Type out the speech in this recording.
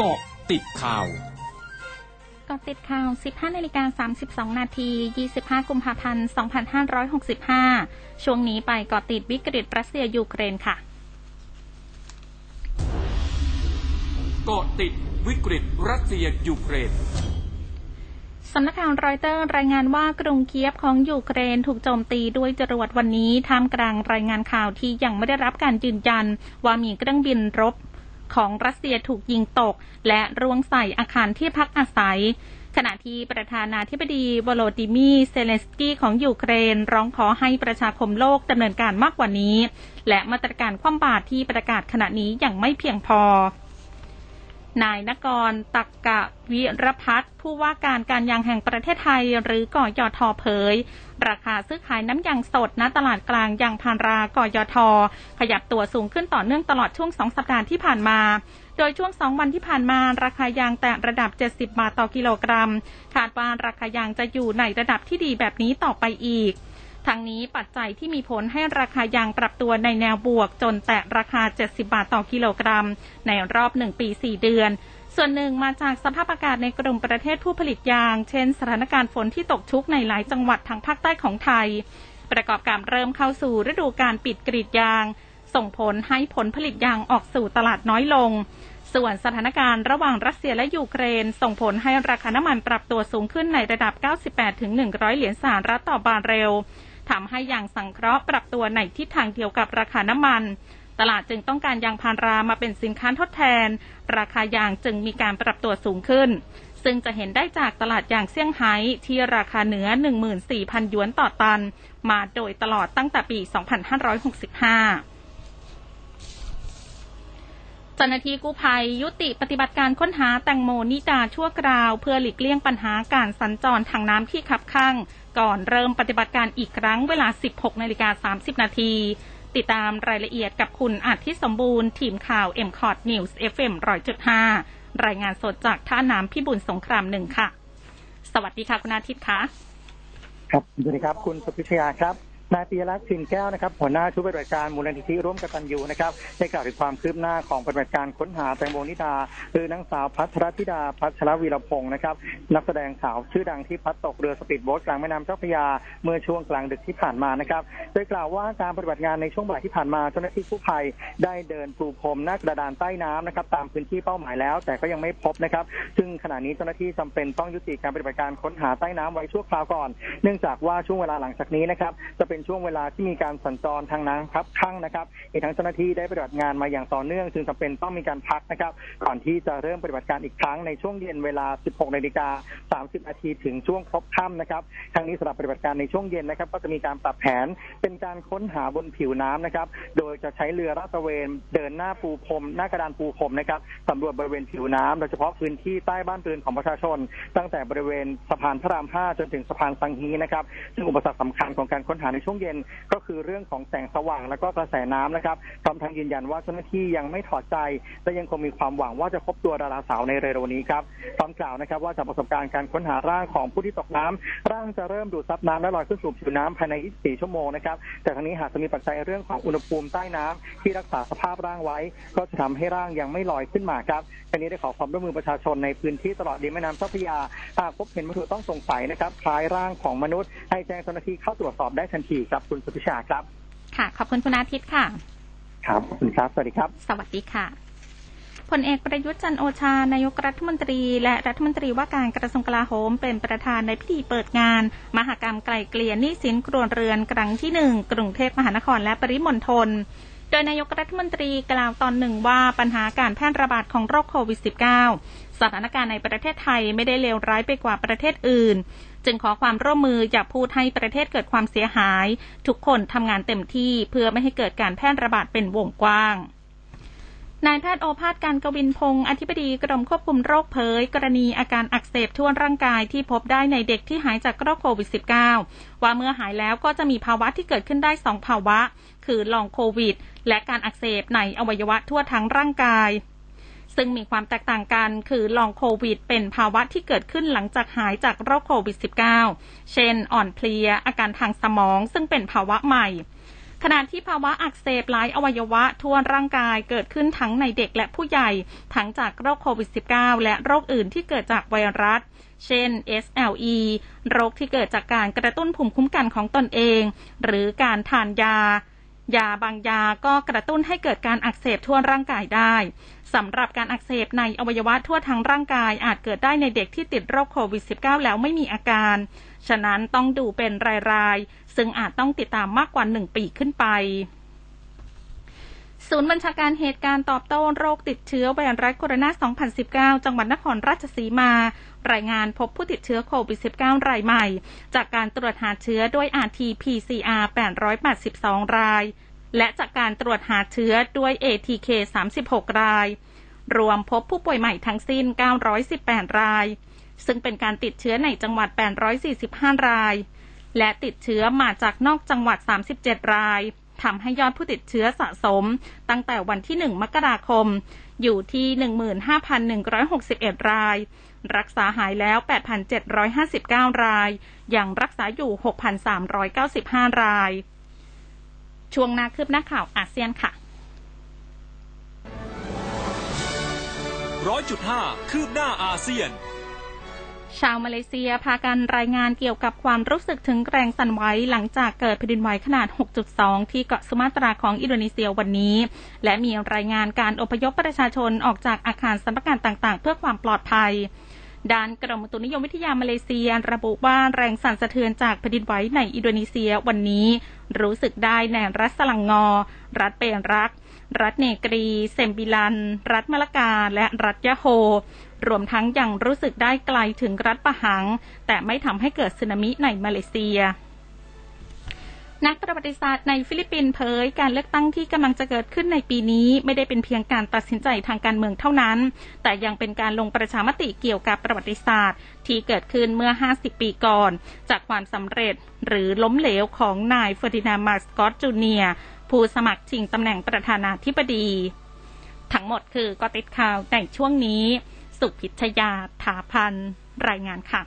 เกาะติดข่าวกาะติดข่าว 15นาฬิกา32 นาที 25 กุมภาพันธ์ 2565 ช่วงนี้ไปเกาะติดวิกฤตรัสเซียยูเครนค่ะ เกาะติดวิกฤตรัสเซียยูเครนสำนักข่าวรอยเตอร์รายงานว่ากรุงเคียฟของยูเครนถูกโจมตีด้วยจรวดวันนี้ท่ามกลางรายงานข่าวที่ยังไม่ได้รับการยืนยัน ว่ามีเครื่องบินรบ ของรัสเซียถูกยิงตก และร่วงใส่อาคารที่พักอาศัย ขณะที่ประธานาธิบดีวโลดิมีร์ เซเลนสกี้ของยูเครน ร้องขอให้ประชาคมโลกดำเนินการมากกว่านี้ และมาตรการคว่ำบาตรที่ประกาศขณะนี้ยังไม่เพียงพอ นายณกรณ์ ตรรกวิรพัทผู้ว่าการการยางแห่งประเทศไทย หรือกยทเผย ราคาซื้อขายน้ำยางสดณตลาดกลางยางพารากยทขยับตัวสูงขึ้นต่อเนื่องตลอดช่วง2สัปดาห์ที่ผ่านมา โดยช่วง 2 วันที่ผ่านมา ราคายางแตะระดับ 70 บาทต่อกิโลกรัมคาดว่าราคายางจะอยู่ในระดับที่ดีแบบนี้ต่อไปอีก ทั้งนี้ปัจจัยที่มีผลให้ราคายางปรับตัวในแนวบวกจนแตะราคา 70 บาทต่อกิโลกรัม ในรอบ 1 ปี 4 เดือน ส่วนหนึ่งมาจากสภาพอากาศในกลุ่มประเทศผู้ผลิตยาง เช่น สถานการณ์ฝนที่ตกชุกในหลายจังหวัดทางภาคใต้ของไทย ประกอบการเริ่มเข้าสู่ฤดูการปิดกรีดยาง ส่งผลให้ผลผลิตยางออกสู่ตลาดน้อยลงส่วนสถานการณ์ระหว่างรัสเซียและยูเครน ส่งผลให้ราคาน้ำมันปรับตัวสูงขึ้นในระดับ 98-100 เหรียญสหรัฐต่อบาร์เรล ทำให้ยางสังเคราะห์ปรับตัวในทิศทางเดียวกับราคาน้ำมัน ตลาดจึงต้องการยางพารามาเป็นสินค้าทดแทน ราคายางจึงมีการปรับตัวสูงขึ้น ซึ่งจะเห็นได้จากตลาดยางเซี่ยงไฮ้ที่ราคาเหนือ 14,000 หยวนต่อตัน มาโดยตลอดตั้งแต่ปี 2565 เจ้าหน้าที่กู้ภัยยุติปฏิบัติการค้นหาแตงโมนิดาชั่วคราว เพื่อหลีกเลี่ยงปัญหาการสัญจรทางน้ำที่ขับข้าง ก่อนเริ่มปฏิบัติการอีกครั้งเวลา 16 นาฬิกา 30 นาที ติดตามรายละเอียดกับคุณอาทิตย์สมบูรณ์ ทีมข่าว m c o t News FM 100.5 รายงานสดจากท่าน้ำพิบูลสงครามหนึ่งค่ะ สวัสดีค่ะคุณอาทิตย์คะครับสวัสดีครับคุณสุพิชยาครับ นายปียรัตน์ถิ่นแก้วนะครับหัวหน้าชุดปฏิบัติการมูลนิธิร่วมกตัญญูนะครับได้กล่าวถึงความคืบหน้าของปฏิบัติการค้นหาแตงโมนิดาคือนางสาวพัทรธิดาพัชรวีรพงศ์นะครับนักแสดงสาวชื่อดังที่พัดตกเรือสปีดโบ๊ทกลางแม่น้ำเจ้าพระยาเมื่อช่วงกลางดึกที่ผ่านมานะครับโดยกล่าวว่าการปฏิบัติงานในช่วงบ่ายที่ผ่านมาเจ้าหน้าที่กู้ภัยได้เดินปูพรมหน้ากระดานใต้น้ำนะครับตามพื้นที่เป้าหมายแล้ว แต่ก็ยังไม่พบนะครับ ซึ่งขณะนี้เจ้าหน้าที่จำเป็นต้องยุติการปฏิบัติการค้นหาใต้น้ำไว้ชั่วคราวก่อน เนื่องจากว่าช่วงเวลาหลังจากนี้นะครับจะเป็นช่วงเวลาที่มีการสัญจรทางน้ำครับข้างนะครับอีกทั้งเจ้าหน้าที่ได้ปฏิบัติงานมาอย่างต่อเนื่องจึงจำเป็นต้องมีการพักนะครับ ก่อนที่จะเริ่มปฏิบัติการอีกครั้งในช่วงเย็นเวลา 16นาฬิกา30นาทีถึงช่วงพบค่ำนะครับทางนี้สำหรับปฏิบัติการในช่วงเย็นนะครับ ก็จะมีการปรับแผนเป็นการค้นหาบนผิวน้ำนะครับ โดยจะใช้เรือลาดตระเวนเดินหน้าปูพรมหน้ากระดานปูพรมนะครับสำรวจบริเวณผิวน้ำโดยเฉพาะพื้นที่ใต้บ้านเรือนของประชาชน ตั้งแต่บริเวณสะพานพระราม 5 จนถึงสะพานสังฮีนะครับ ซึ่งอุปสรรคสำคัญของการค้นหาในช่วงเย็นก็คือเรื่องของแสงสว่างและก็กระแสน้ำนะครับพร้อมทั้งยืนยันว่าเจ้าหน้าที่ยังไม่ถอดใจ และยังคงมีความหวังว่าจะพบตัวดาราสาวในเร็วๆนี้ครับพร้อมกล่าวนะครับว่าจากประสบการณ์การค้นหาร่างของผู้ที่ตกน้ำร่างจะเริ่มดูดซับน้ำและลอยขึ้นสู่ผิวน้ำภายใน 24 ชั่วโมงนะครับแต่ทั้งนี้หากจะมีปัจจัยเรื่องของอุณหภูมิใต้น้ำที่รักษาสภาพร่างไว้ ก็จะทำให้ร่างยังไม่ลอยขึ้นมาครับทีนี้ได้ขอความร่วมมือประชาชนในพื้นที่ตลอดริมแม่น้ำเจ้าพระยาหากพบเห็นวัตถุต้องสงสัยนะครับคล้ายร่างของมนุษย์ ให้แจ้งเจ้าหน้าที่เข้าตรวจสอบได้ทันทีครับคุณสุพิชาครับ ค่ะ ขอบคุณคุณอาทิตย์ค่ะ ครับขอบคุณครับสวัสดีครับ สวัสดีค่ะพลเอกประยุทธ์จันทร์โอชานายกรัฐมนตรีและรัฐมนตรีว่าการกระทรวงกลาโหมเป็นประธานในพิธีเปิดงาน มหกรรมไกลเกลี่ยหนี้สินครัวเรือนครั้งที่หนึ่งกรุงเทพมหานครและปริมณฑลโดยนายกรัฐมนตรีกล่าวตอนหนึ่งว่าปัญหาการแพร่ระบาดของโรคโควิด -19 สถานการณ์ในประเทศไทยไม่ได้เลวร้ายไปกว่าประเทศอื่น จึงขอความร่วมมืออย่าพูดให้ประเทศเกิดความเสียหาย ทุกคนทำงานเต็มที่เพื่อไม่ให้เกิดการแพร่ระบาดเป็นวงกว้างนายแพทย์โอภาสการกวินพงศ์อธิบดีกรมควบคุมโรคเผย กรณีอาการอักเสบทั่วร่างกายที่พบได้ในเด็กที่หายจากโรคโควิด -19 ว่าเมื่อหายแล้วก็จะมีภาวะที่เกิดขึ้นได้ 2 ภาวะ คือลองโควิด และการอักเสบในอวัยวะทั่วทั้งร่างกาย ซึ่งมีความแตกต่างกันคือลองโควิด เป็นภาวะที่เกิดขึ้นหลังจากหายจากโรคโควิด -19 เช่น อ่อนเพลีย อาการทางสมอง ซึ่งเป็นภาวะใหม่ ขณะที่ภาวะอักเสบหลายอวัยวะทั่วร่างกายเกิดขึ้นทั้งในเด็กและผู้ใหญ่ ทั้งจากโรคโควิด -19 และโรคอื่นที่เกิดจากไวรัสเช่น SLE โรคที่เกิดจากการกระตุ้นภูมิคุ้มกันของตนเอง หรือการทานยา ยาบางยาก็กระตุ้นให้เกิดการอักเสบทั่วร่างกายได้สำหรับการอักเสบในอวัยวะทั่วทั้งร่างกายอาจเกิดได้ในเด็กที่ติดโรคโควิด -19 แล้วไม่มีอาการ ฉะนั้นต้องดูเป็นรายๆ ซึ่งอาจต้องติดตามมากกว่า 1 ปีขึ้นไป ศูนย์บัญชาการเหตุการณ์ตอบโต้โรคติดเชื้อไวรัสโคโรนา 2019 จังหวัดนครราชสีมา รายงานพบผู้ติดเชื้อโควิด -19 รายใหม่ จากการตรวจหาเชื้อด้วย RT-PCR 882 ราย และจากการตรวจหาเชื้อด้วย ATK 36 ราย รวมพบผู้ป่วยใหม่ทั้งสิ้น 918 ราย ซึ่งเป็นการติดเชื้อในจังหวัด 845 ราย และติดเชื้อมาจากนอกจังหวัด 37 ราย ทำให้ยอดผู้ติดเชื้อสะสม ตั้งแต่วันที่ 1 มกราคม อยู่ที่ 15,161 ราย รักษาหายแล้ว 8,759 ราย ยังรักษาอยู่ 6,395 ราย ช่วงนาคืบหน้าข่าวอาเซียนค่ะร้อยจุดห้าคืบหน้าอาเซียน ชาวมาเลเซียพากันรายงานเกี่ยวกับความรู้สึกถึงแรงสั่นไหวหลังจากเกิดแผ่นดินไหวขนาด 6.2 ที่เกาะสุมาตราของอินโดนีเซียวันนี้ และมีรายงานการอพยพประชาชนออกจากอาคารสำนักงานต่างๆ เพื่อความปลอดภัยด้านกรมอุตุนิยมวิทยามาเลเซีย ระบุว่าแรงสั่นสะเทือนจากแผ่นดินไหวในอินโดนีเซียวันนี้ รู้สึกได้ในรัฐสลังงอ รัฐเปนรัก รัฐเนกรี เซมบิลัน รัฐมะละกา และรัฐยะโฮ รวมทั้งยังรู้สึกได้ไกลถึงรัฐปะหัง แต่ไม่ทำให้เกิดสึนามิในมาเลเซียนักประวัติศาสตร์ในฟิลิปปินส์เผยการเลือกตั้งที่กำลังจะเกิดขึ้นในปีนี้ไม่ได้เป็นเพียงการตัดสินใจทางการเมืองเท่านั้น แต่ยังเป็นการลงประชามติเกี่ยวกับประวัติศาสตร์ ที่เกิดขึ้นเมื่อ 50 ปีก่อน จากความสำเร็จหรือล้มเหลวของนายเฟอร์ดินานด์ มาร์กอส จูเนียร์ ผู้สมัครชิงตำแหน่งประธานาธิบดี ทั้งหมดคือเกาะติดข่าวในช่วงนี้ สุพิชยาถาพันรายงานค่ะ